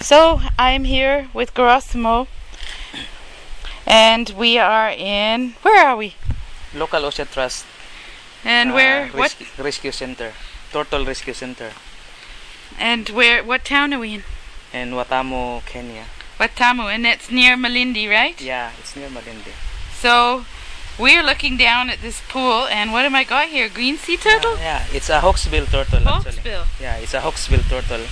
So I'm here with Gerasimo, and we are in. Where are we? Local Ocean Trust. And uh, where? What? rescue, rescue Center. Turtle Rescue Center. And where? What town are we in? In Watamu, Kenya. Watamu, and that's near Malindi, right? Yeah, it's near Malindi. So we're looking down at this pool, and what am I got here? Green sea turtle? Yeah, yeah, it's a hawksbill turtle actually. Hawksbill. Yeah, it's a hawksbill turtle.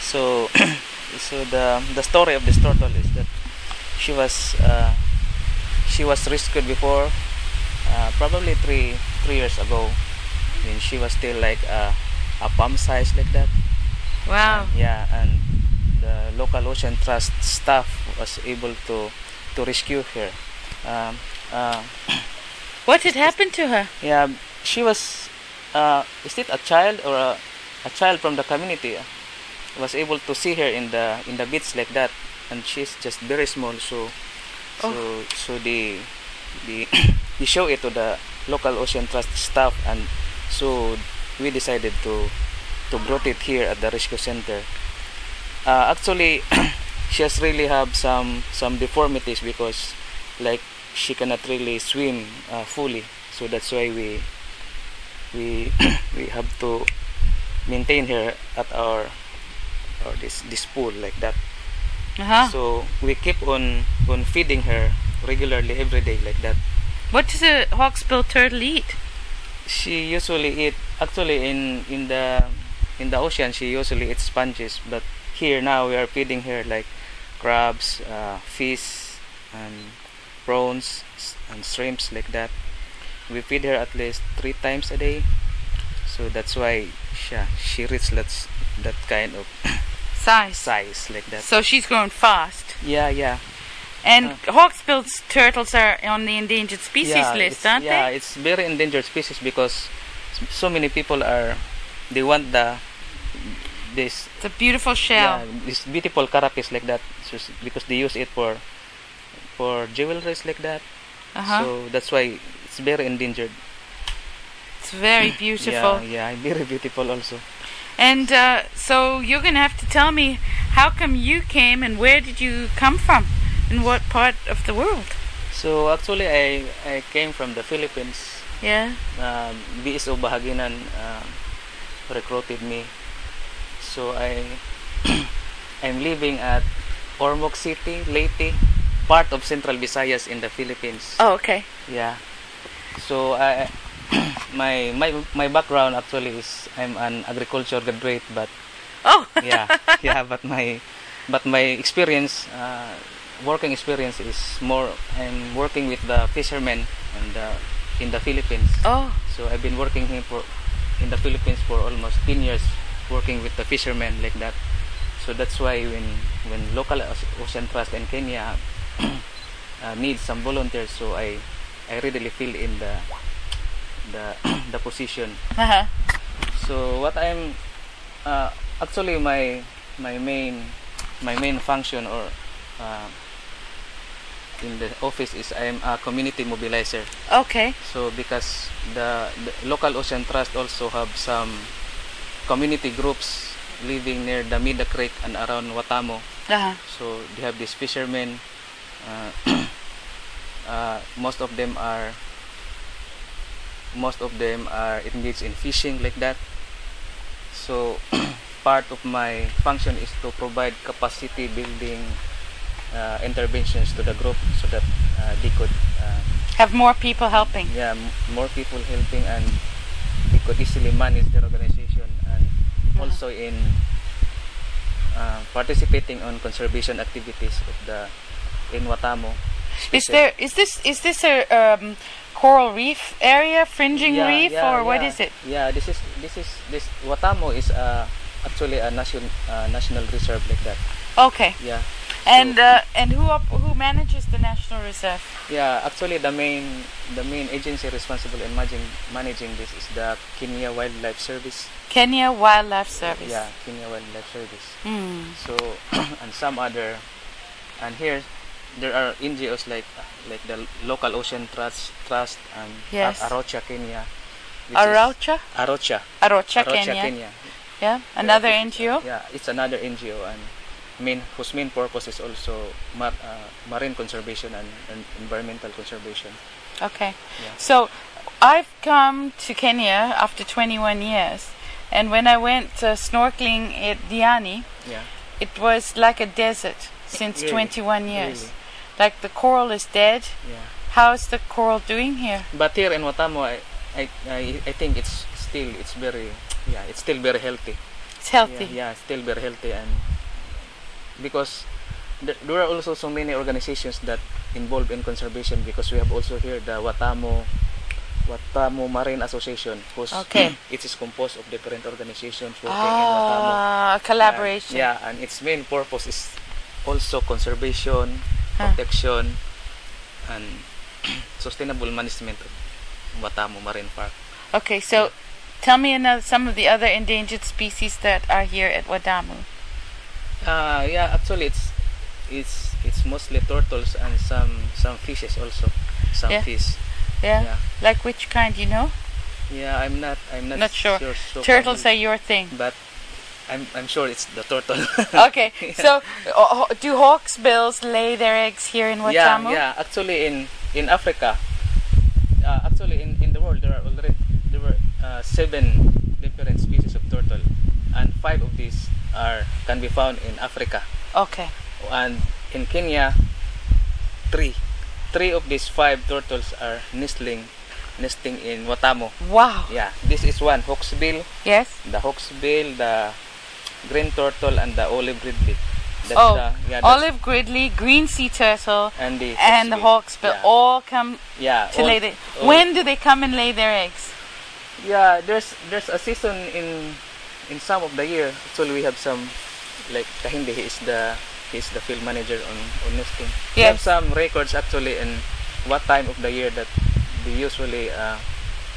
So, so the the story of this turtle is that she was uh, she was rescued before, uh, probably three three years ago, when she was still like a, a palm size like that. Wow. Yeah, and the local ocean trust staff was able to to rescue her. Um, uh, What had happened to her? yeah, she was. Uh, is it a child or a, a child from the community? Was able to see her in the in the beach like that, and she's just very small. So, so Oh. so they they they show it to the local ocean trust staff, and so we decided to to brought it here at the rescue center. Uh, actually, she has really have some some deformities because like she cannot really swim uh, fully so that's why we we we have to maintain her at our or this this pool like that Uh-huh. so we keep on on feeding her regularly every day like that what does a hawksbill turtle eat? she usually eat actually in in the in the ocean she usually eats sponges but here now we are feeding her like crabs uh, fish and prawns and shrimps like that we feed her at least three times a day so that's why she, she reaches that, that kind of Size. size like that So she's grown fast. yeah yeah And hawksbill turtles are on the endangered species yeah, list, aren't yeah they? Yeah, it's very endangered species because so many people are they want the this It's a beautiful shell. Yeah, this beautiful carapace like that because they use it for for jewelries like that. Uh-huh. So that's why it's very endangered. it's very beautiful. Yeah, yeah, very beautiful also. And uh, so you're going to have to tell me how come you came and where did you come from? In what part of the world? So actually I I came from the Philippines. Yeah. Um, VSO Bahaginan um, recruited me. So I I'm living at Ormoc City, Leyte, part of Central Visayas in the Philippines. Oh, okay. Yeah. So I my my my background actually is I'm an agriculture graduate, but Oh. yeah, yeah, but my but my experience, uh, working experience is more. I'm working with the fishermen and uh, in the Philippines. oh. So I've been working here for in the Philippines for almost 10 years, working with the fishermen like that. So that's why when when local Ocean Trust in Kenya uh, needs some volunteers, so I I readily fill in the the the position. Uh-huh. So what I'm uh, actually my my main my main function or uh, in the office is I'm a community mobilizer. Okay. So because the, the local ocean trust also have some community groups living near the Mida Creek and around Watamo. Uh-huh. So they have these fishermen. Uh, uh, most of them are most of them are engaged in fishing like that. So part of my function is to provide capacity building uh, interventions to the group so that uh, they could uh, Have more people helping. yeah m- more people helping and they could easily manage their organization and also in uh, participating on conservation activities of the in Watamu. Is there is this is this a um, coral reef area, fringing Yeah, reef, yeah, or what yeah. is it? Yeah, this is this is this Watamu is uh, actually a national uh, national reserve like that. Okay. Yeah. And So- uh, and who up, who manages the national reserve? Yeah, actually the main the main agency responsible in managing managing this is the Kenya Wildlife Service. Kenya Wildlife Service. Yeah, Kenya Wildlife Service. Hmm. So and some other and here there are NGOs like like the local ocean trust trust and Yes. Kenya. which is- A Rocha? Arocha. A Rocha, Arocha Kenya. Kenya. Yeah. Another Yeah, NGO. Yeah, it's another NGO and main whose main purpose is also mar, uh, marine conservation and, and environmental conservation. Okay. Yeah. So I've come to Kenya after 21 years, and when I went uh, snorkeling at Diani, Yeah. it was like a desert since Really? 21 years. Really? Like the coral is dead. Yeah. How's the coral doing here? But here in Watamu, I, I, I, I think it's still it's very yeah it's still very healthy. It's healthy. Yeah, yeah, still very healthy and because th- there are also so many organizations that involved in conservation because we have also here the Watamu Watamu Marine Association whose Okay. it is composed of different organizations working in Watamu. Ah, collaboration. And, yeah, and its main purpose is also conservation. Protection, and sustainable management of Watamu Marine Park. Okay, so tell me another some of the other endangered species that are here at Watamu. Uh, yeah, actually it's it's it's mostly turtles and some some fishes also. Some Yeah. fish. Yeah? Yeah. Like which kind, you know? Yeah, I'm not I'm not, Not sure. so Turtles are your thing. but I'm I'm sure it's the turtle. Okay, so uh, do hawksbills lay their eggs here in yeah, Watamu? yeah. Actually, in in Africa, uh, actually in, in the world there are already there were uh, seven different species of turtle, and five of these are can be found in Africa, Okay. and in Kenya, three, three of these five turtles are nestling, nesting in Watamu. Wow. Yeah, this is one hawksbill, Yes? the hawksbill, the green turtle, and the olive ridley. That's oh, the, yeah, olive gridley, green sea turtle, and the and the hawksbill Yeah. all come yeah, to all- lay their... all- When do they come and lay their eggs? Yeah, there's there's a season in in some of the year. Actually, we have some like Kahinde. He is the he is the field manager on on nesting. We have some records actually in what time of the year that they usually uh,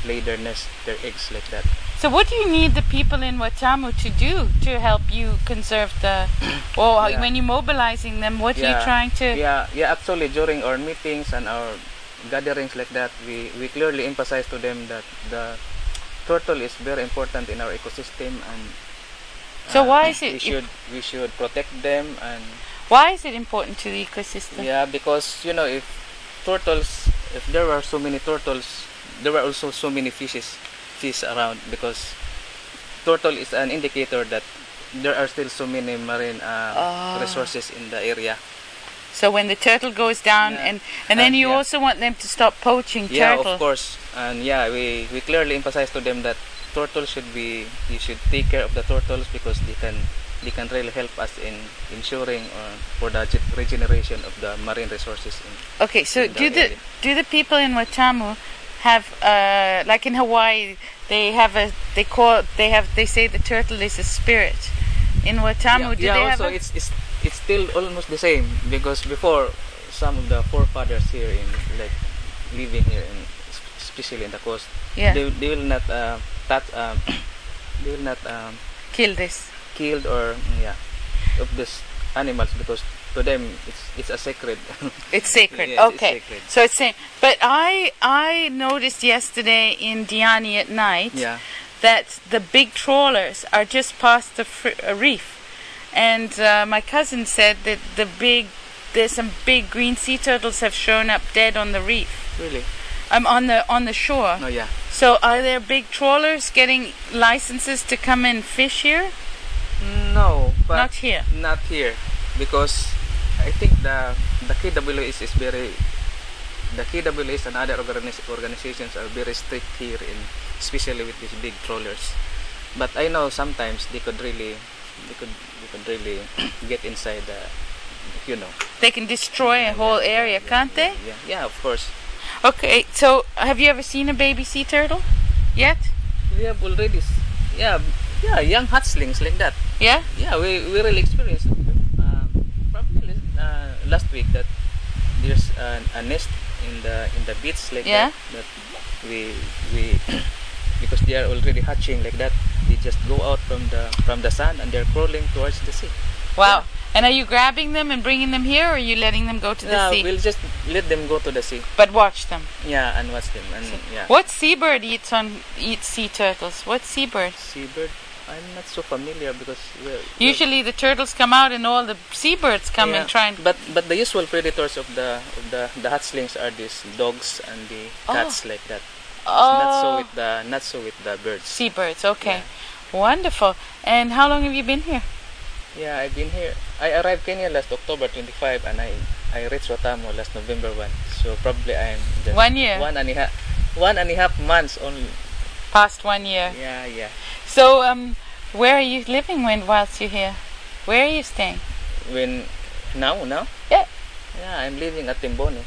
lay their nest their eggs like that. So what do you need the people in Watamu to do to help you conserve the... Or Yeah. when you're mobilizing them, what are you trying to... Yeah, yeah. Actually, during our meetings and our gatherings like that, we we clearly emphasize to them that the turtle is very important in our ecosystem and. So uh, why is it- We should we should protect them and Why is it important to the ecosystem? Yeah, because you know if turtles, if there were so many turtles, there were also so many fishes, fish around because turtle is an indicator that there are still so many marine uh, Ah. resources in the area. So when the turtle goes down, Yeah. and and then Uh, you yeah. also want them to stop poaching Yeah, turtle. of course, and yeah, we we clearly emphasize to them that turtles should be you should take care of the turtles because they can they can really help us in ensuring uh, for the regeneration of the marine resources in Okay, so in do the area. do the people in Watamu have uh like in Hawaii they have a they call they have they say the turtle is a spirit. In Watamu, do yeah, they also have a, it's, it's it's still almost the same because before some of the forefathers here in like living here in especially in the coast yeah they, they will not uh, touch um, they will not um, kill this? killed or mm, yeah of these animals because to them it's it's a sacred It's sacred. Yes, it's okay, sacred. so it's same. But I I noticed yesterday in Diani at night yeah that the big trawlers are just past the fr- uh, reef, and uh, my cousin said that the big there's some big green sea turtles have shown up dead on the reef. really I'm on the on the shore. no yeah So are there big trawlers getting licenses to come and fish here? no but Not here. not here because I think the the KWS is very the KWS and other organis- organizations are very strict here in especially with these big trawlers but I know sometimes they could really they could they could really get inside the you know They can destroy a whole Yeah, area, yeah, can't they? yeah, yeah of course Okay. So have you ever seen a baby sea turtle? Yet? we have already yeah yeah young hatchlings like that Yeah. yeah we, we really experienced last week that there's a, a nest in the in the beach like Yeah. that that we we because they are already hatching like that they just go out from the from the sun and they're crawling towards the sea Wow. And are you grabbing them and bringing them here, or are you letting them go to the yeah sea? we'll just let them go to the sea But watch them. yeah and watch them and yeah What seabird eats on eats sea turtles? What seabird? seabird I'm not so familiar because we're, we're- Usually the turtles come out and all the seabirds come Yeah, and try and. But but the usual predators of the of the the hatchlings are these dogs and the Oh. cats like that. oh, Not so with the not so with the birds. seabirds. Okay, wonderful. And how long have you been here? Yeah, I've been here. I arrived Kenya last October 25 and I I reached Watamu last November 1. So probably I'm just One year. One and a half one and a half months only. Past one year. Yeah, yeah. So, um, where are you living when whilst you're here? Where are you staying? When now now? Yeah. Yeah, I'm living at Timboni.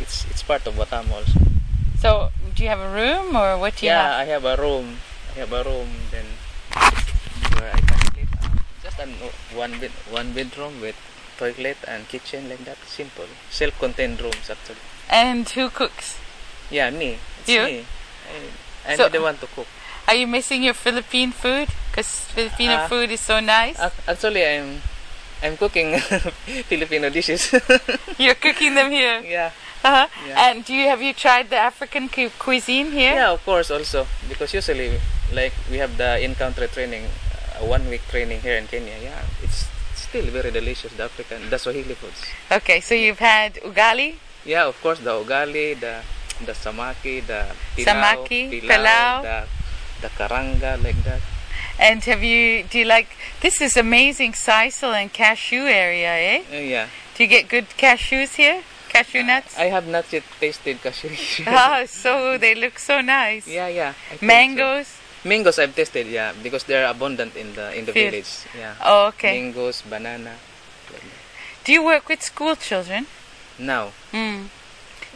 It's it's part of Watamu also. So, do you have a room or what do you yeah, have? I have a room. I have a room then where I can sleep. Just an one bed one bedroom with toilet and kitchen like that. Simple. Self-contained rooms actually. And who cooks? Yeah, me. It's You? me. I, I'm So- the one to cook. Are you missing your Philippine food? Because Filipino Ah. food is so nice. Ac- Actually, I'm I'm cooking Filipino dishes. You're cooking them here. yeah. Uh-huh. Yeah. And do you have you tried the African cu- cuisine here? Yeah, of course also because usually like we have the encounter training, uh, one week training here in Kenya. Yeah, it's still very delicious the African the Swahili foods. Okay, so you've had ugali, Yeah, of course the ugali, the the samaki, the pilau, Samaki, the the karanga like that. and have you? Do you like? This is amazing sisal and cashew area, eh? Uh, yeah, Do you get good cashews here? Cashew nuts? I have not yet tasted cashew. ah, so they look so nice. yeah, yeah. So. Mangoes. Mangoes I've tasted, yeah, because they're abundant in the in the Field. village. Yeah. Oh, okay. Mangoes, banana. Do you work with school children? No. Hmm.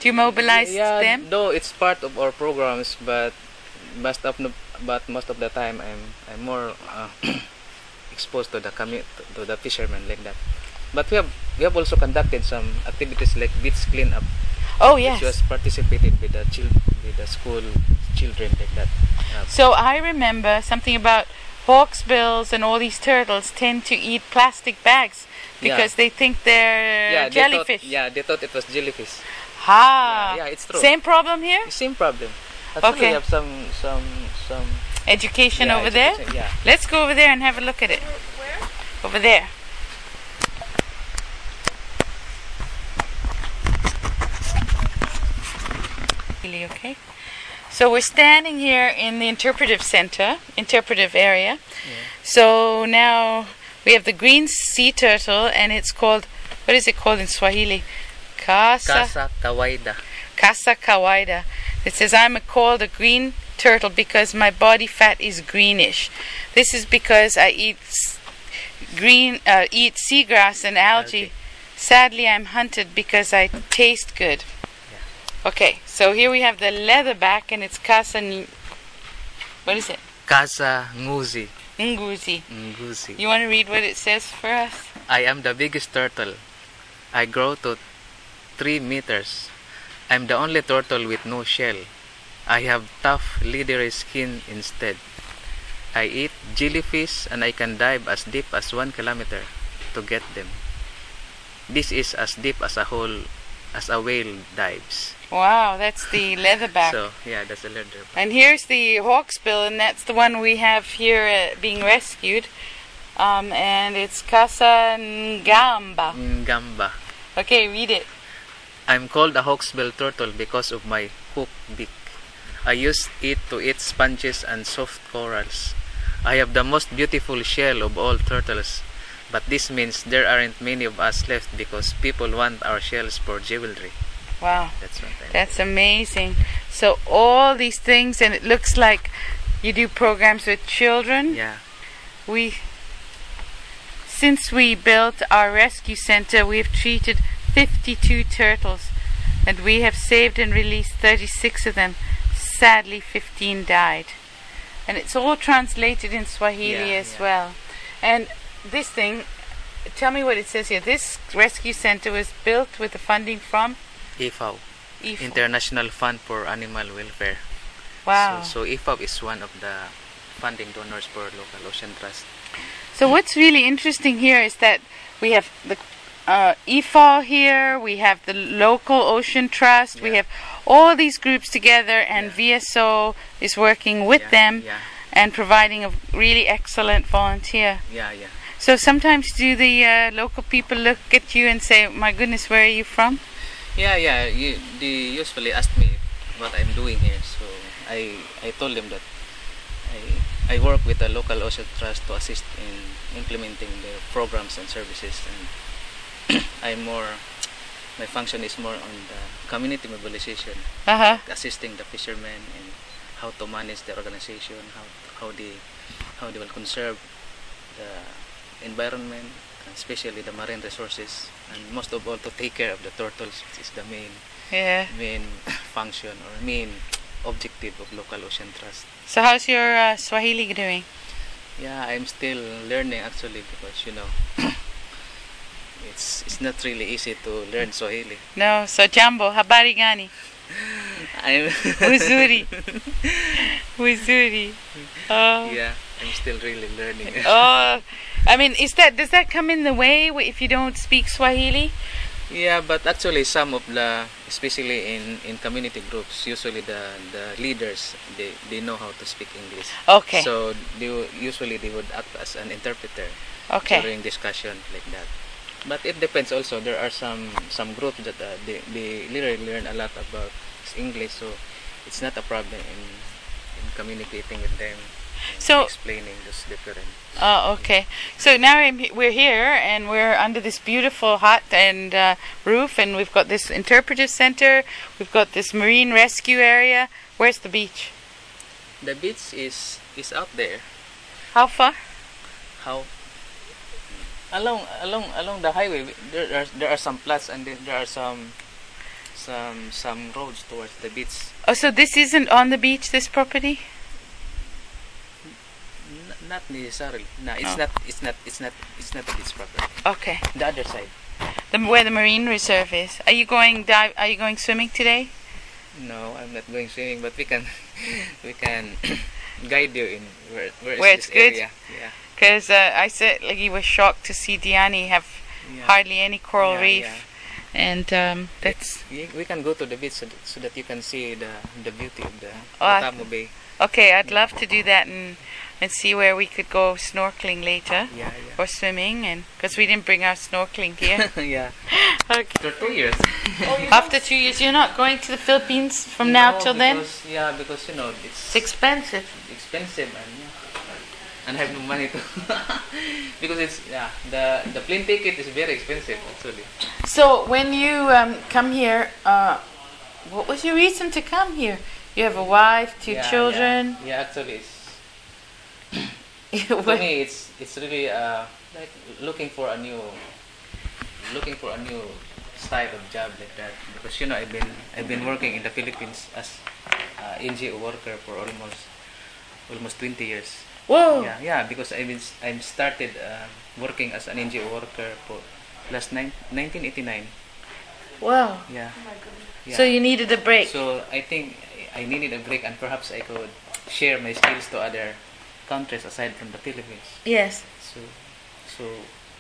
You mobilize yeah, them? though it's part of our programs, but most of the, but most of the time I'm I'm more uh, exposed to the commu- to the fishermen like that. But we have we have also conducted some activities like beach cleanup, Oh yes. which was participated with the chil- with the school children like that. Uh, So I remember something about hawksbills and all these turtles tend to eat plastic bags Yeah. because they think they're yeah, they jellyfish. Thought, yeah, they thought it was jellyfish. Ha! Yeah, yeah, it's true. Same problem here? Same problem. Actually, Okay. we have some some some Education yeah, over there? Yeah. Let's go over there and have a look at it. Where? Over there. Really okay? So we're standing here in the interpretive center, interpretive area. Yeah. So now we have the green sea turtle and it's called, what is it called in Swahili? Kasa, Kasa Kawaida. Kasa Kawaida. It says, I'm a, called a green turtle because my body fat is greenish. This is because I eat green, uh, eat seagrass and algae. Algae. Sadly, I'm hunted because I taste good. Okay, so here we have the leatherback and it's Kasa. What is it? Kasa Nguzi. Nguzi. Nguzi. You want to read what it says for us? I am the biggest turtle. I grow to 3 meters. I'm the only turtle with no shell. I have tough, leathery skin instead. I eat jellyfish and I can dive as deep as 1 kilometer to get them. This is as deep as a hole as a whale dives. Wow, that's the leatherback. So, yeah, that's a leather. And here's the hawksbill, and that's the one we have here uh, being rescued. Um, and it's Kasa Ngamba. Ngamba. Okay, read it. I'm called a hawksbill turtle because of my hook beak. I use it to eat sponges and soft corals. I have the most beautiful shell of all turtles, but this means there aren't many of us left because people want our shells for jewelry. Wow, That's what I that's amazing. So all these things, and it looks like you do programs with children. Yeah. We, since we built our rescue center, we have treated 52 turtles, and we have saved and released 36 of them. Sadly, 15 died, and it's all translated in Swahili Yeah, as yeah. well. And this thing, tell me what it says here. This rescue center was built with the funding from IFAW, IFAW. International Fund for Animal Welfare. wow. So, so IFAW is one of the funding donors for local ocean trust. So what's really interesting here is that we have the uh, IFAW here, we have the local ocean trust, we have all these groups together, and VSO is working with Yeah, them Yeah. and providing a really excellent volunteer. Yeah, yeah. So sometimes do the uh, local people look at you and say, "My goodness, where are you from?" Yeah, yeah. You, they usually ask me what I'm doing here, so I I told them that I I work with the local ocean trust to assist in implementing their programs and services, and I'm more. My function is more on the community mobilization, Uh huh. assisting the fishermen and how to manage their organization, how how they how they will conserve the environment, especially the marine resources, and most of all to take care of the turtles, which is the main Yeah. main function or main objective of local ocean trust. So how's your uh, Swahili doing? Yeah, I'm still learning actually because you know it's it's not really easy to learn Swahili. No. So jambo, habari gani? I'm Uzuri. Uzuri. Oh. yeah, I'm still really learning. Oh. I mean, is that does that come in the way if you don't speak Swahili? Yeah, but actually some of the, especially in, in community groups, usually the, the leaders, they, they know how to speak English. Okay. So they usually they would act as an interpreter Okay. during discussion like that. But it depends also. There are some some groups that uh, they, they literally learn a lot about English, so it's not a problem in, in communicating with them, So- explaining those different. Oh, okay. So now I'm, we're here and we're under this beautiful hut and uh, roof, and we've got this interpretive center. We've got this marine rescue area. Where's the beach? The beach is is out there. How far? how along along along the highway there are there are some plots and then there are some some some roads towards the beach Oh, so this isn't on the beach. This property? N- not necessarily no it's Oh. not it's not it's not it's not a beach property Okay. the other side The, where the marine reserve is. Are you going dive? Are you going swimming today? no i'm not going swimming but we can we can guide you in where where, is Where this it's good? area yeah, Because uh, I said like you were shocked to see Diani have yeah. hardly any coral Yeah, reef, yeah. and um, that's We, we can go to the beach so that, so that you can see the the beauty of the Oh, I- Watamu Bay okay. I'd love to do that and and see where we could go snorkeling later. yeah yeah or swimming and because we didn't bring our snorkeling gear yeah okay. for two years after two years you're not going to the philippines from now No, till then Yeah, because you know it's, it's expensive expensive and yeah, and I have no money to because it's yeah the the plane ticket is very expensive actually. so when you um, come here uh, what was your reason to come here? You have a wife two Yeah, children? Yeah, yeah, actually, it's for me it's it's really uh like looking for a new looking for a new style of job like that. Because you know I've been I've been working in the Philippines as uh, NGO worker for almost almost 20 years. Whoa Yeah, yeah, because I've I'm started uh, working as an NGO worker for last nine, 1989. wow Yeah. yeah. so you needed a break So I think I needed a break and perhaps I could share my skills to other countries aside from the Philippines. yes So so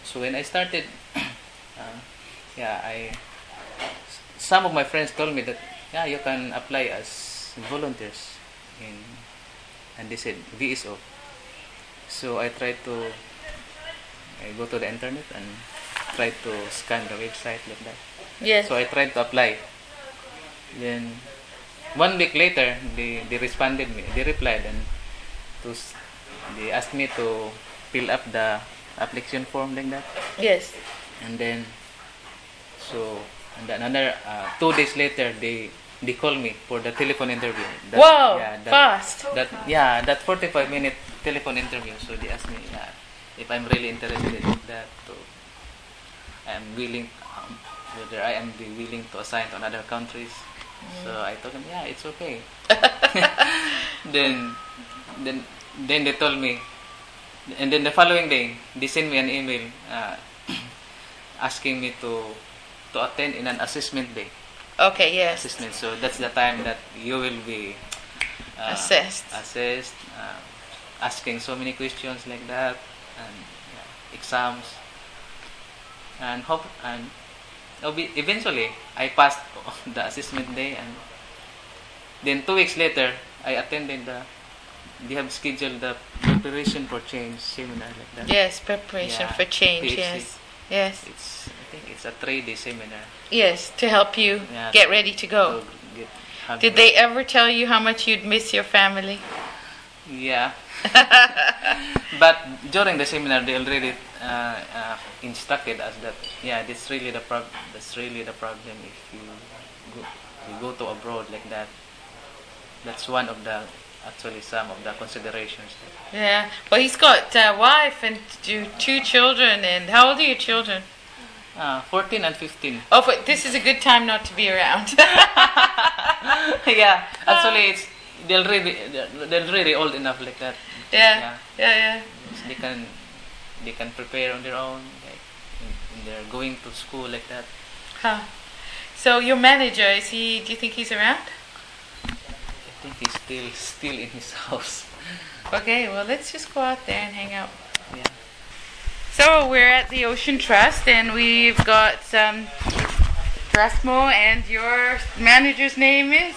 so when I started uh, yeah, I some of my friends told me that yeah, you can apply as volunteers in and they said VSO. So I tried to I go to the internet and try to scan the website like that. yes So I tried to apply. Then one week later, they, they responded me. They replied and to they asked me to fill up the application form like that. yes And then so and then another uh, two days later, they they called me for the telephone interview. That- wow yeah, that, fast. that yeah that 45 minute telephone interview. So they asked me yeah, if i'm really interested in that to i'm willing um, whether i am be willing to assign to another countries. So i told them yeah it's okay. Then then then they told me and then the following day they sent me an email uh, asking me to to attend in an assessment day okay yes assessment. So that's the time that you will be uh, Assessed. assessed, uh, asking so many questions like that, and yeah, exams, and hope and eventually I passed the assessment day, and then two weeks later I attended the they have scheduled the preparation for change seminar like that. Yes, preparation Yeah, for change. PhD. Yes, yes, It's think it's a three day seminar. yes. To help you Yeah. get ready to go. to get- Did they ever tell you how much you'd miss your family? Yeah. but during the seminar, they already uh, uh, instructed us that yeah, that's really the prob- that's really the problem if you go you go to abroad like that. That's one of the actually some of the considerations. Yeah. Well, he's got a wife and two children. And how old are your children? Uh, 14 and 15. Oh, but this is a good time not to be around. yeah, actually it's they're really they're already old enough like that. yeah, yeah, yeah. They can they can prepare on their own. Like when they're going to school like that. Huh. So your manager is he? Do you think he's around? I think he's still still in his house. Okay. Well, let's just go out there and hang out. Yeah. So we're at the Ocean Trust, and we've got um, Rasmo, and your manager's name is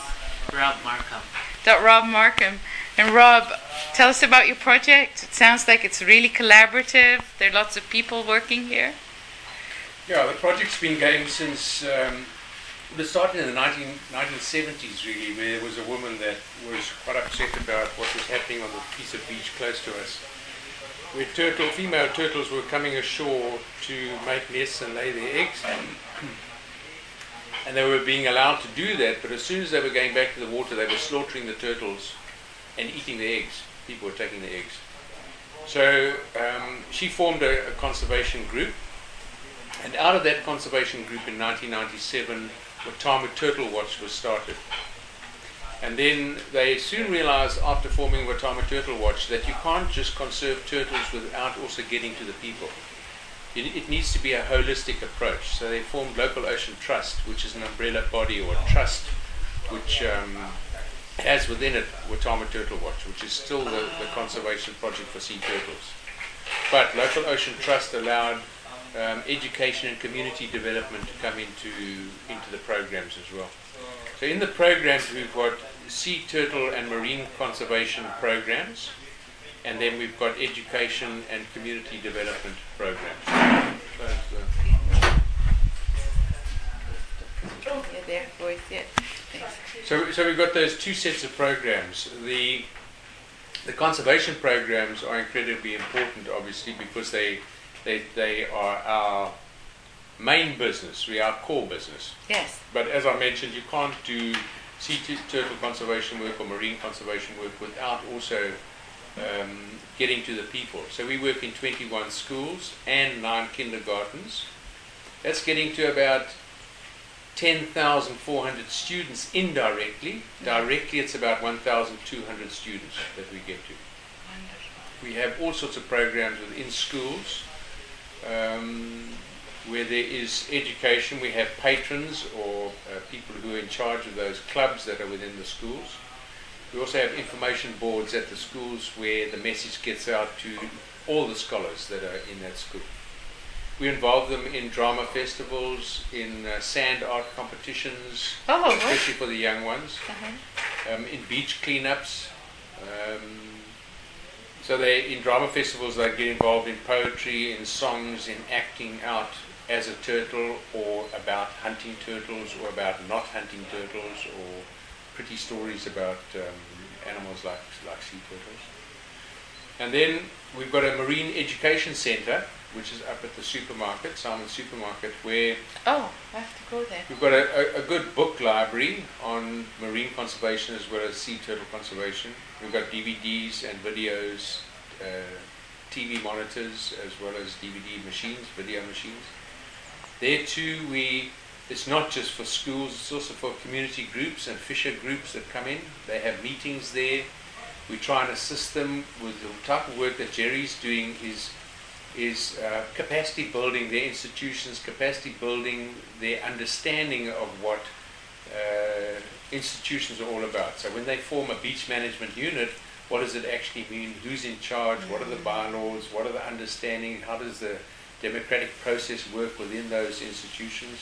Rob Markham. Dot Rob Markham. And Rob, tell us about your project. It sounds like it's really collaborative. There are lots of people working here. Yeah, the project's been going since um, it started in the 19, 1970s, really, where there was a woman that was quite upset about what was happening on the piece of beach close to us, where turtle, female turtles were coming ashore to make nests and lay their eggs. And they were being allowed to do that, but as soon as they were going back to the water, they were slaughtering the turtles and eating the eggs. People were taking the eggs. So um, she formed a, a conservation group and out of that conservation group in 1997, Watamu Turtle Watch was started. And then they soon realized after forming Watamu Turtle Watch that you can't just conserve turtles without also getting to the people. It, it needs to be a holistic approach. So they formed Local Ocean Trust, which is an umbrella body or trust which um, has within it Watamu Turtle Watch, which is still the, the conservation project for sea turtles. But Local Ocean Trust allowed um, education and community development to come into into the programs as well. So in the programs we've got sea turtle and marine conservation programs, and then we've got education and community development programs. So it's, there, boys. Yeah. Thanks. So, so we've got those two sets of programs. The the conservation programs are incredibly important, obviously, because they they they are our main business. We are core business. Yes. But as I mentioned, you can't do sea tu- turtle conservation work or marine conservation work without also um, getting to the people. So we work in 21 schools and nine kindergartens. That's getting to about 10,400 students indirectly. Directly, it's about 1,200 students that we get to. Wonderful. We have all sorts of programs within schools um, where there is education. We have patrons or uh, people who are in charge of those clubs that are within the schools. We also have information boards at the schools where the message gets out to all the scholars that are in that school. We involve them in drama festivals, in uh, sand art competitions, Oh, especially for the young ones, Uh-huh. um, in beach cleanups. Um, so they in drama festivals they get involved in poetry, in songs, in acting out as a turtle, or about hunting turtles, or about not hunting turtles, or pretty stories about um, animals like like sea turtles. And then we've got a marine education centre, which is up at the supermarket, Salmon Supermarket, where Oh, I have to go there. We've got a, a, a good book library on marine conservation as well as sea turtle conservation. We've got DVDs and videos, uh, TV monitors as well as DVD machines, video machines. There too, we it's not just for schools; it's also for community groups and fisher groups that come in. They have meetings there. We try and assist them with the type of work that Jerry's doing is is uh, capacity building their institutions, capacity building their understanding of what uh, institutions are all about. So when they form a beach management unit, what does it actually mean? Who's in charge? What are the bylaws? What are the understanding? How does the democratic process work within those institutions?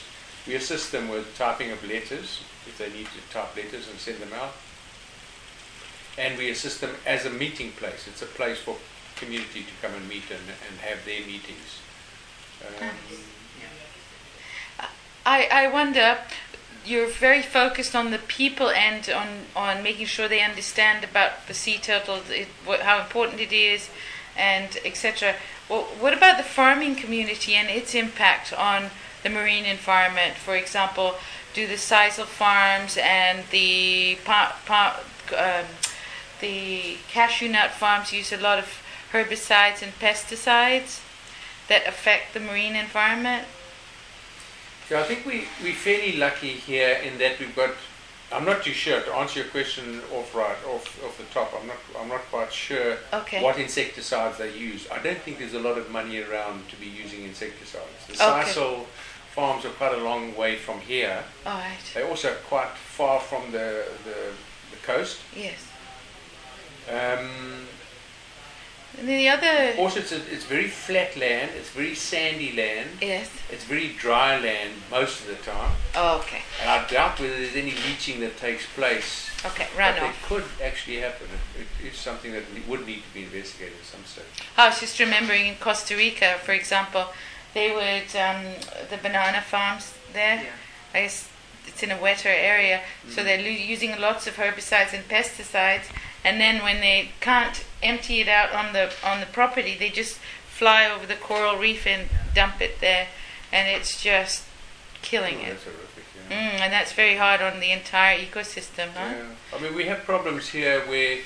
We assist them with typing of letters if they need to type letters and send them out. and we assist them as a meeting place. It's a place for community to come and meet and, and have their meetings. Um, I, I wonder, you're very focused on the people and on, on making sure they understand about the sea turtles, it, what, how important it is, and etc. Well, what about the farming community and its impact on the marine environment? For example, do the sisal farms and the pa, pa, um, the cashew nut farms use a lot of herbicides and pesticides that affect the marine environment? Yeah, I think we, we're fairly lucky here in that we've got, I'm not too sure, to answer your question off right, off, off the top, I'm not, I'm not quite sure Okay. what insecticides they use. I don't think there's a lot of money around to be using insecticides. The Okay. sisal farms are quite a long way from here. All right. They're also quite far from the, the, the coast. Yes. Um, And then the other. also, it's, a, it's very flat land, it's very sandy land, Yes. it's very dry land most of the time. Oh, okay. And I doubt whether there's any leaching that takes place. Okay. But Runoff. it could actually happen. It, it is something that would need to be investigated at some stage. I was just remembering in Costa Rica, for example, they would um, the banana farms there. I guess it's in a wetter area, so they're lo- using lots of herbicides and pesticides. And then when they can't empty it out on the on the property, they just fly over the coral reef and dump it there, and it's just killing Oh, it. Yeah. Mm, and that's very hard on the entire ecosystem, huh? Yeah. I mean, we have problems here where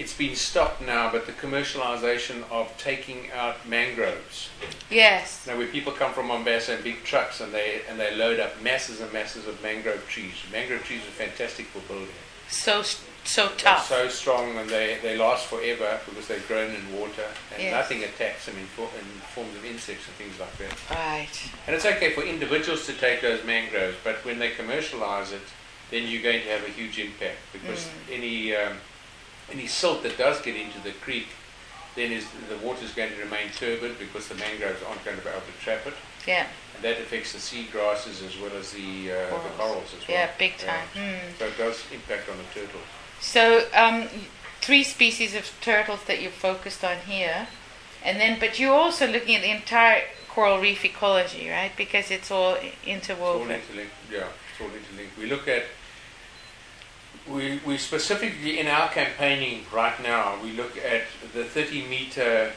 it's been stopped now, but the commercialization of taking out mangroves. Yes. Now, where people come from Mombasa in big trucks and they and they load up masses and masses of mangrove trees. Mangrove trees are fantastic for building. So so They're tough. so strong and they, they last forever because they're grown in water and Yes. nothing attacks them in, for, in forms of insects and things like that. Right. And it's okay for individuals to take those mangroves, but when they commercialize it, then you're going to have a huge impact because any um, any silt that does get into the creek, then is the water is going to remain turbid because the mangroves aren't going to be able to trap it, Yeah. and that affects the sea grasses as well as the uh, the Corals. corals as well. Yeah. Big time. Yeah. Mm. So it does impact on the turtles. So, um, three species of turtles that you're focused on here, and then, but you're also looking at the entire coral reef ecology, right? Because it's all i- It's all interwoven. interlinked. Yeah, it's all interlinked. We look at we, we specifically in our campaigning right now we look at the 30 meter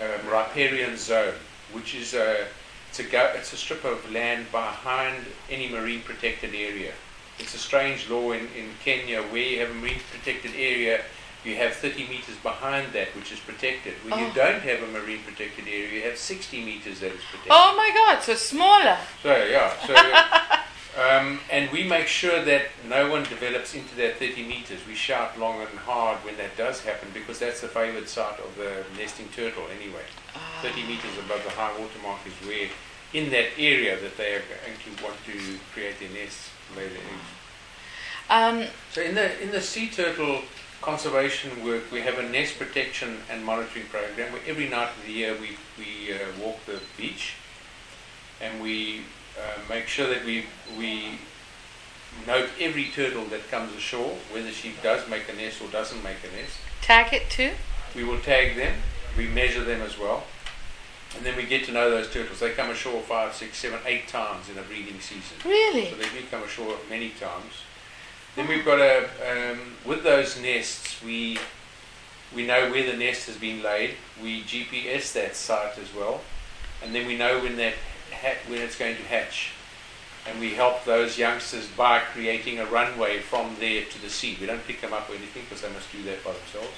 um, riparian zone, which is a it's a go, it's a strip of land behind any marine protected area. It's a strange law in, in Kenya where you have a marine protected area. You have 30 meters behind that, which is protected. When you Oh. don't have a marine protected area, you have 60 meters that is protected. Oh my God! So smaller. So yeah, so um, and we make sure that no one develops into that 30 meters. We shout long and hard when that does happen because that's the favoured site of the nesting turtle anyway. 30 meters above the high water mark is where, in that area, that they are going to want to create their nests, lay their eggs. Um, So in the in the sea turtle conservation work, we have a nest protection and monitoring program where every night of the year we we uh, walk the beach, and we uh, make sure that we we note every turtle that comes ashore, whether she does make a nest or doesn't make a nest. tag it too. We will tag them, we measure them as well, and then we get to know those turtles. They come ashore five, six, seven, eight times in a breeding season. Really? So they do come ashore many times. Then we've got a um, with those nests we we know where the nest has been laid. We GPS that site as well, and then we know when that ha- when it's going to hatch. And we help those youngsters by creating a runway from there to the sea. We don't pick them up or anything because they must do that by themselves.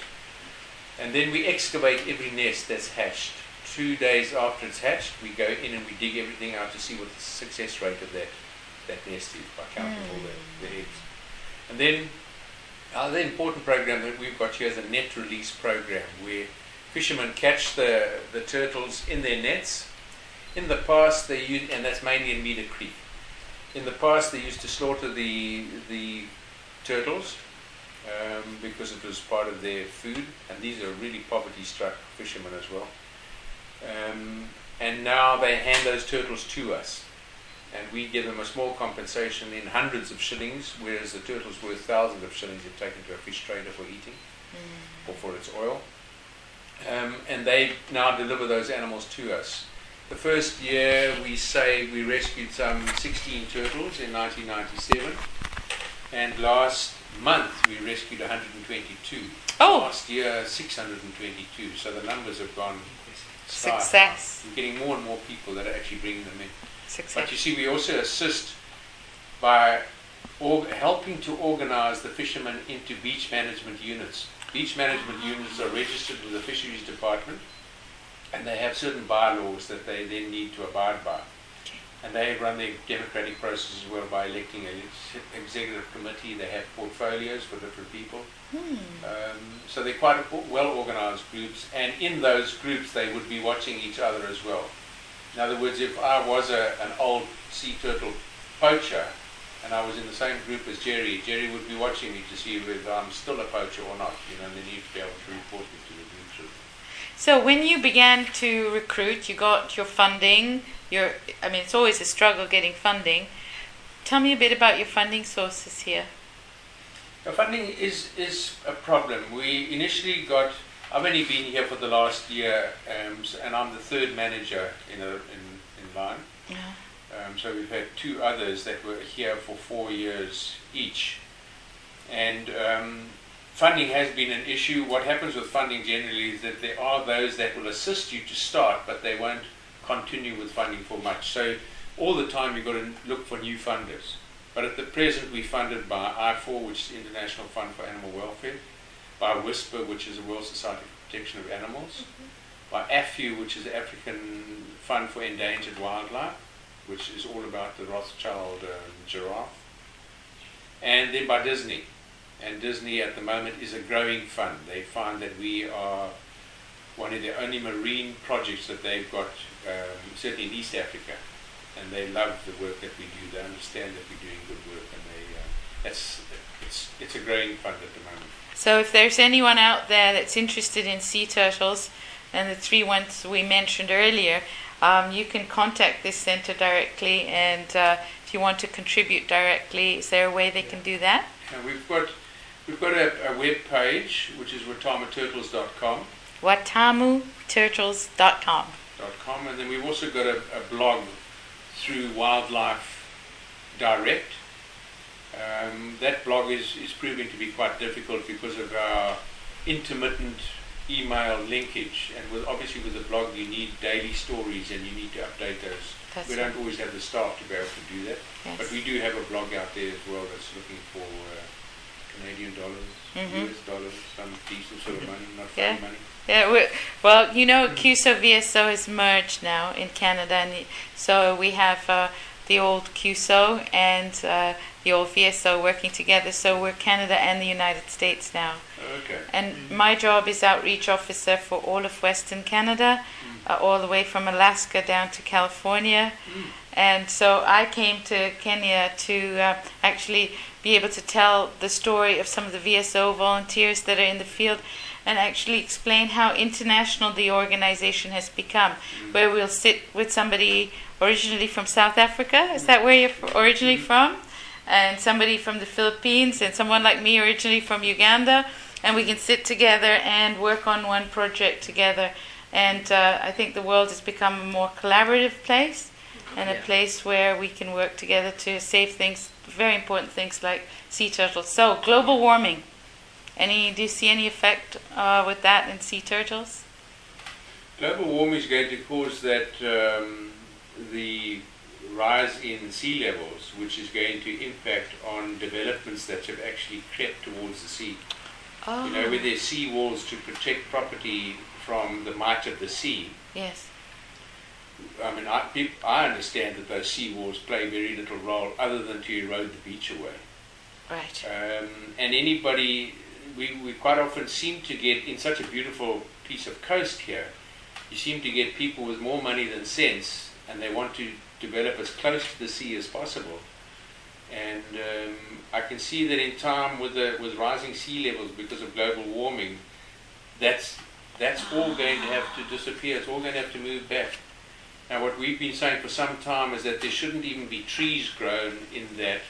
And then we excavate every nest that's hatched. Two days after it's hatched, we go in and we dig everything out to see what the success rate of that, that nest is by counting all the, the eggs. And then uh, another important program that we've got here is a net release program where fishermen catch the, the turtles in their nets. In the past, they used, and that's mainly in Mida Creek. In the past, they used to slaughter the the turtles um, because it was part of their food, and these are really poverty-struck fishermen as well. Um, and now they hand those turtles to us, and we give them a small compensation in hundreds of shillings, whereas the turtles worth thousands of shillings if taken to a fish trader for eating. or for its oil. Um, and they now deliver those animals to us. The first year we say we rescued some 16 turtles in 1997, and last month we rescued 122. Oh. Last year 622. So the numbers have gone sky. Success. We're getting more and more people that are actually bringing them in. Success. But you see, we also assist by org- helping to organize the fishermen into beach management units. Beach management units are registered with the fisheries department and they have certain bylaws that they then need to abide by. And they run their democratic process as well by electing an executive committee. They have portfolios for different people. Um, so they're quite well organized groups, and in those groups they would be watching each other as well. In other words, if I was a, an old sea turtle poacher and I was in the same group as Jerry, Jerry would be watching me to see whether I'm still a poacher or not, you know, and then he'd be able to report me to the group. So when you began to recruit, you got your funding. Your, I mean, it's always a struggle getting funding. Tell me a bit about your funding sources here. The funding is, is a problem. We initially got, I've only been here for the last year, um, and I'm the third manager in, a, in, in line. Yeah. Um, so we've had two others that were here for four years each. And um, funding has been an issue. What happens with funding generally is that there are those that will assist you to start, but they won't continue with funding for much. So all the time you've got to look for new funders. But at the present, we're funded by IFAW, which is the International Fund for Animal Welfare, by WISPER, which is the World Society for Protection of Animals, by AFEW, which is the African Fund for Endangered Wildlife, which is all about the Rothschild um, giraffe, and then by Disney. And Disney at the moment is a growing fund. They find that we are one of the only marine projects that they've got, um, certainly in East Africa, and they love the work that we do. They understand that we're doing good work, and they uh, that's it's it's a growing fund at the moment. So if there's anyone out there that's interested in sea turtles and the three ones we mentioned earlier, um, you can contact this center directly. And uh, if you want to contribute directly, is there a way they can do that? And we've got we've got a, a web page which is. WatamuTurtles.com. dot com, and then we've also got a, a blog through Wildlife Direct. Um, that blog is, is proving to be quite difficult because of our intermittent email linkage, and with, obviously with a blog you need daily stories and you need to update those. That's we don't always have the staff to be able to do that, Yes. but we do have a blog out there as well that's looking for uh, Canadian dollars, Mhm. US dollars, some decent sort of money, not Yeah. money. Yeah, we, well, you know, CUSO VSO is merged now in Canada, and so we have uh, the old CUSO and uh, the old VSO working together. So we're Canada and the United States now. Okay. And my job is outreach officer for all of Western Canada, uh, all the way from Alaska down to California. And so I came to Kenya to uh, actually be able to tell the story of some of the VSO volunteers that are in the field and actually explain how international the organization has become. Where we'll sit with somebody originally from South Africa, is that where you're originally from? And somebody from the Philippines, and someone like me originally from Uganda, and we can sit together and work on one project together. And uh, I think the world has become a more collaborative place and a place where we can work together to save things, very important things like sea turtles. So, global warming. Any? Do you see any effect uh, with that in sea turtles? Global warming is going to cause that um, the rise in sea levels, which is going to impact on developments that have actually crept towards the sea. Oh, You know, with their sea walls to protect property from the might of the sea. yes. I mean, I, peop- I understand that those sea walls play very little role other than to erode the beach away. Right. Um, and anybody, we, we quite often seem to get, in such a beautiful piece of coast here, you seem to get people with more money than sense, and they want to develop as close to the sea as possible. And um, I can see that in time, with the with rising sea levels because of global warming, that's that's all going to have to disappear. It's all going to have to move back. Now, what we've been saying for some time is that there shouldn't even be trees grown in that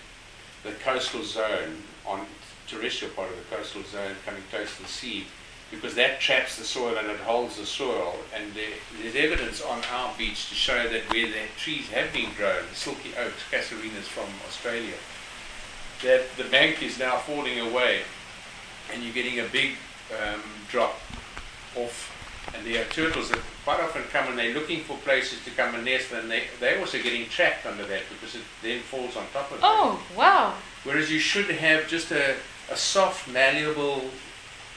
the coastal zone on terrestrial part of the coastal zone coming close to the sea because that traps the soil and it holds the soil. And there, there's evidence on our beach to show that where the trees have been grown, the silky oaks, casuarinas from Australia, that the bank is now falling away and you're getting a big um, drop off. And there are turtles that quite often come and they're looking for places to come and nest, and they, they're also getting trapped under that because it then falls on top of them. Oh, wow. Whereas you should have just a, a soft, malleable,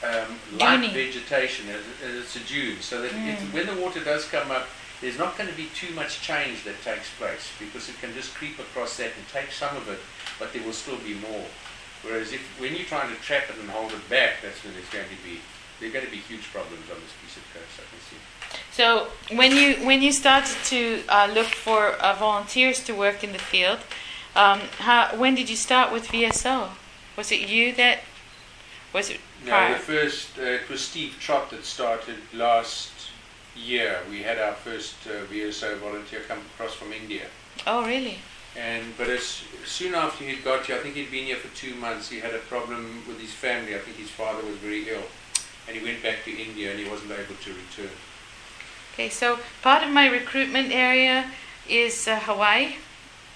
um, light Duney. vegetation as, as it's a dune, so that it, when the water does come up, there's not going to be too much change that takes place because it can just creep across that and take some of it, but there will still be more. Whereas if when you're trying to trap it and hold it back, that's when there's going to be there are going to be huge problems on this piece of coast. I can see. So when you when you started to uh, look for uh, volunteers to work in the field, um, how, when did you start with VSO? Was it you that was it No, the first, uh, it was Steve Trott that started last year. We had our first uh, VSO volunteer come across from India. oh, really? And but as soon after he'd got here, I think he'd been here for two months. He had a problem with his family. I think his father was very ill, and he went back to India, and he wasn't able to return. Okay, so part of my recruitment area is uh, Hawaii,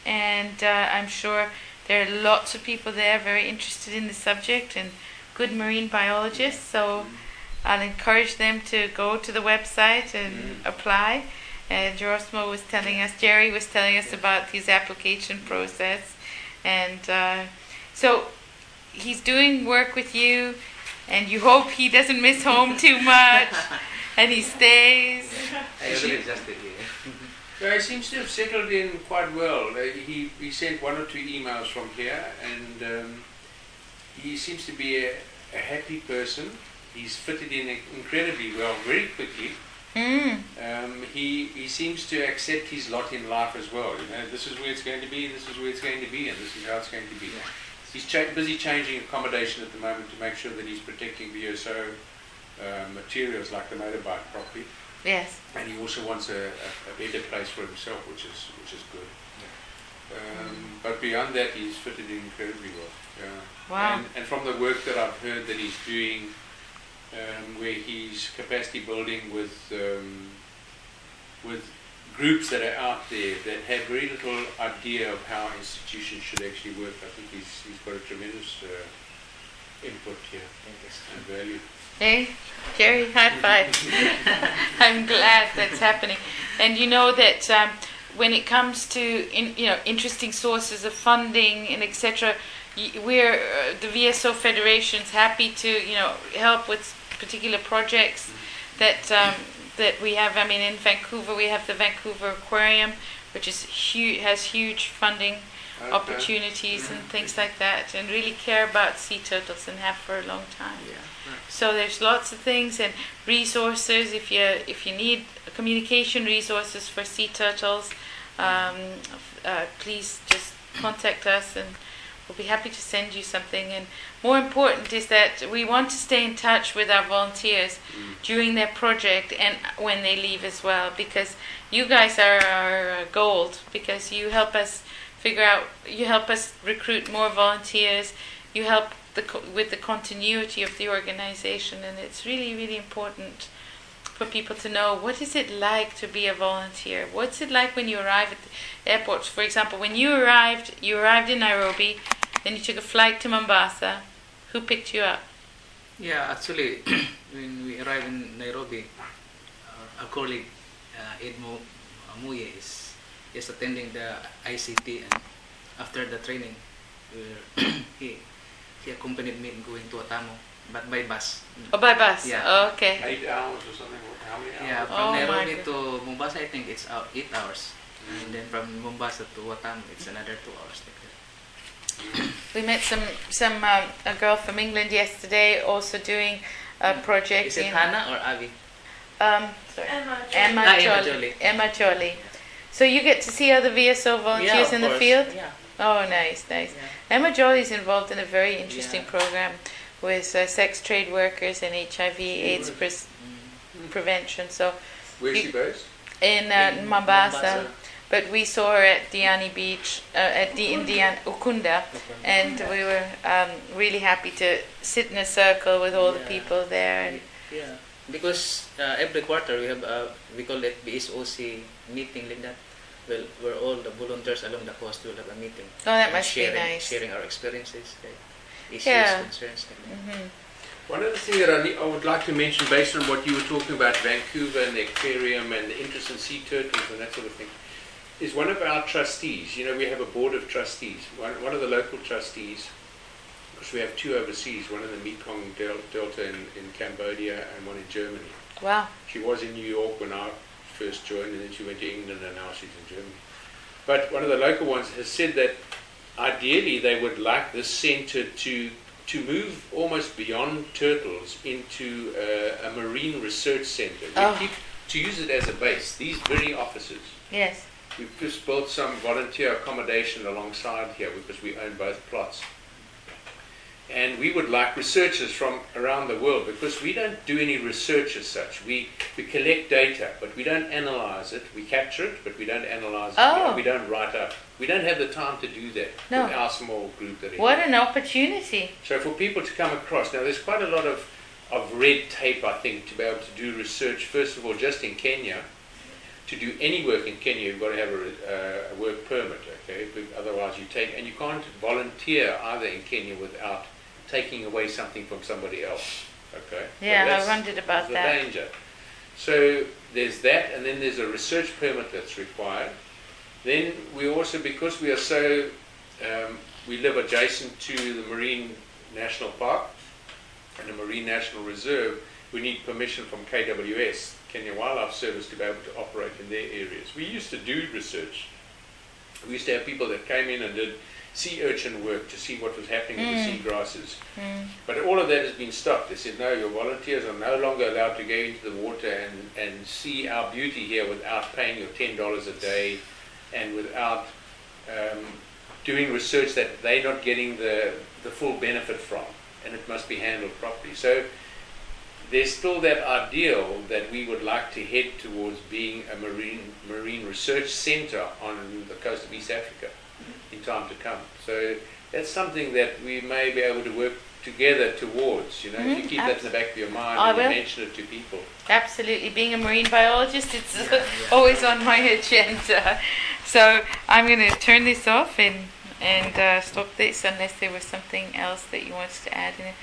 and uh, I'm sure there are lots of people there very interested in the subject and good marine biologists. So I'll encourage them to go to the website and Mm. apply. And Gerosmo was telling us, Jerry was telling us about his application process, and uh, so he's doing work with you, and you hope he doesn't miss home too much, and he stays. I already adjusted here. Yeah, he seems to have settled in quite well. Uh, he, he sent one or two emails from here, and um, he seems to be a, a happy person. He's fitted in incredibly well, very quickly. Mm. Um, he, he seems to accept his lot in life as well. You know, this is where it's going to be, this is where it's going to be, and this is how it's going to be. He's cha- busy changing accommodation at the moment to make sure that he's protecting VSO uh, materials like the motorbike properly. Yes. And he also wants a, a, better place for himself, which is which is good. Um, but beyond that, he's fitted in incredibly well. Yeah. Wow. And, and from the work that I've heard that he's doing, um, where he's capacity building with um, with groups that are out there that have very little idea of how institutions should actually work, I think he's, he's got a tremendous uh, input here and value. Hey, Jerry, high five. I'm glad that's happening. And you know that um, when it comes to in, you know interesting sources of funding and etc., we're uh, the VSO Federation's happy to you know help with particular projects that um, that we have. I mean, in Vancouver, we have the Vancouver Aquarium, which is huge, has huge funding Okay. opportunities and things like that, and really care about sea turtles and have for a long time. Yeah. So there's lots of things and resources. If you if you need communication resources for sea turtles, um, uh, please just contact us and we'll be happy to send you something. And more important is that we want to stay in touch with our volunteers during their project and when they leave as well, because you guys are our uh, gold. Because you help us figure out, you help us recruit more volunteers. You help the co- with the continuity of the organization, and it's really, really important for people to know what is it like to be a volunteer. What's it like when you arrive at the airport? For example, when you arrived, you arrived in Nairobi, then you took a flight to Mombasa. Who picked you up? Yeah, actually, when we arrived in Nairobi, uh, our colleague uh, Edmo Muye is is attending the ICT, and after the training, we're he he accompanied me in going to Atamo, but by bus. Oh, by bus. Yeah. Oh, okay. Eight hours or something? How many hours? Yeah, from Oh Nairobi to Mombasa, I think it's eight hours, and then from Mombasa to Watamu, it's another two hours. Like that. We met some some um, a girl from England yesterday, also doing a project Is it in Hannah or Avi? um, sorry, Emma. Emma Ah, Emma Jolly. Jolly. Emma Jolly. So you get to see other VSO volunteers yeah, in of the course. field. Yeah. Oh, nice, nice. yeah. Emma Jolly is involved in a very interesting Yeah. program with uh, sex trade workers and HIV/AIDS pres- Mm. prevention. So Where's she based? in, uh, In Mombasa, Mombasa. But we saw her at Diani Beach, uh, at the Indian Ukunda, and we were um, really happy to sit in a circle with all the people there. And Yeah, because uh, every quarter we have uh, we call it BSOC meeting like that. Well, where all the volunteers along the coast will have a meeting. oh, that must sharing, be nice. Sharing our experiences, like issues, Yeah. concerns. Like that. hmm One other thing that I, ne- I would like to mention, based on what you were talking about, Vancouver and the aquarium and the interest in sea turtles and that sort of thing, is one of our trustees. You know, we have a board of trustees. One, one of the local trustees, because we have two overseas, one in the Mekong Del- Delta in, in Cambodia and one in Germany. Wow. She was in New York when I first joined, and then she went to England, and now she's in Germany. But one of the local ones has said that ideally they would like this centre to to move almost beyond turtles into uh, a marine research centre. We Oh. keep to use it as a base. These very offices. Yes. We've just built some volunteer accommodation alongside here because we own both plots. And we would like researchers from around the world because we don't do any research as such. We, we collect data, but we don't analyze it. We capture it, but we don't analyze it. Oh. We don't write up. We don't have the time to do that No. with our small group that What an opportunity. So for people to come across, now there's quite a lot of, of red tape, I think, to be able to do research, first of all, just in Kenya. To do any work in Kenya, you've got to have a, uh, a work permit, okay? But otherwise you take, and you can't volunteer either in Kenya without taking away something from somebody else, okay? So Yeah, I wondered about the that. danger. So there's that, and then there's a research permit that's required. Then we also, because we are so, um, we live adjacent to the Marine National Park and the Marine National Reserve, we need permission from KWS, Kenya Wildlife Service, to be able to operate in their areas. We used to do research. We used to have people that came in and did sea urchin work to see what was happening with the sea grasses. Mm. But all of that has been stopped. They said, no, your volunteers are no longer allowed to go into the water and, and see our beauty here without paying your $10 a day and without um, doing research that they're not getting the, the full benefit from. And it must be handled properly. So there's still that ideal that we would like to head towards being a marine, marine research centre on the coast of East Africa in time to come. So that's something that we may be able to work together towards. You know, if you Mhm, keep that in the back of your mind I and you will. mention it to people. Absolutely. Being a marine biologist, it's always on my agenda. So I'm going to turn this off and and uh, stop this unless there was something else that you wanted to add in it.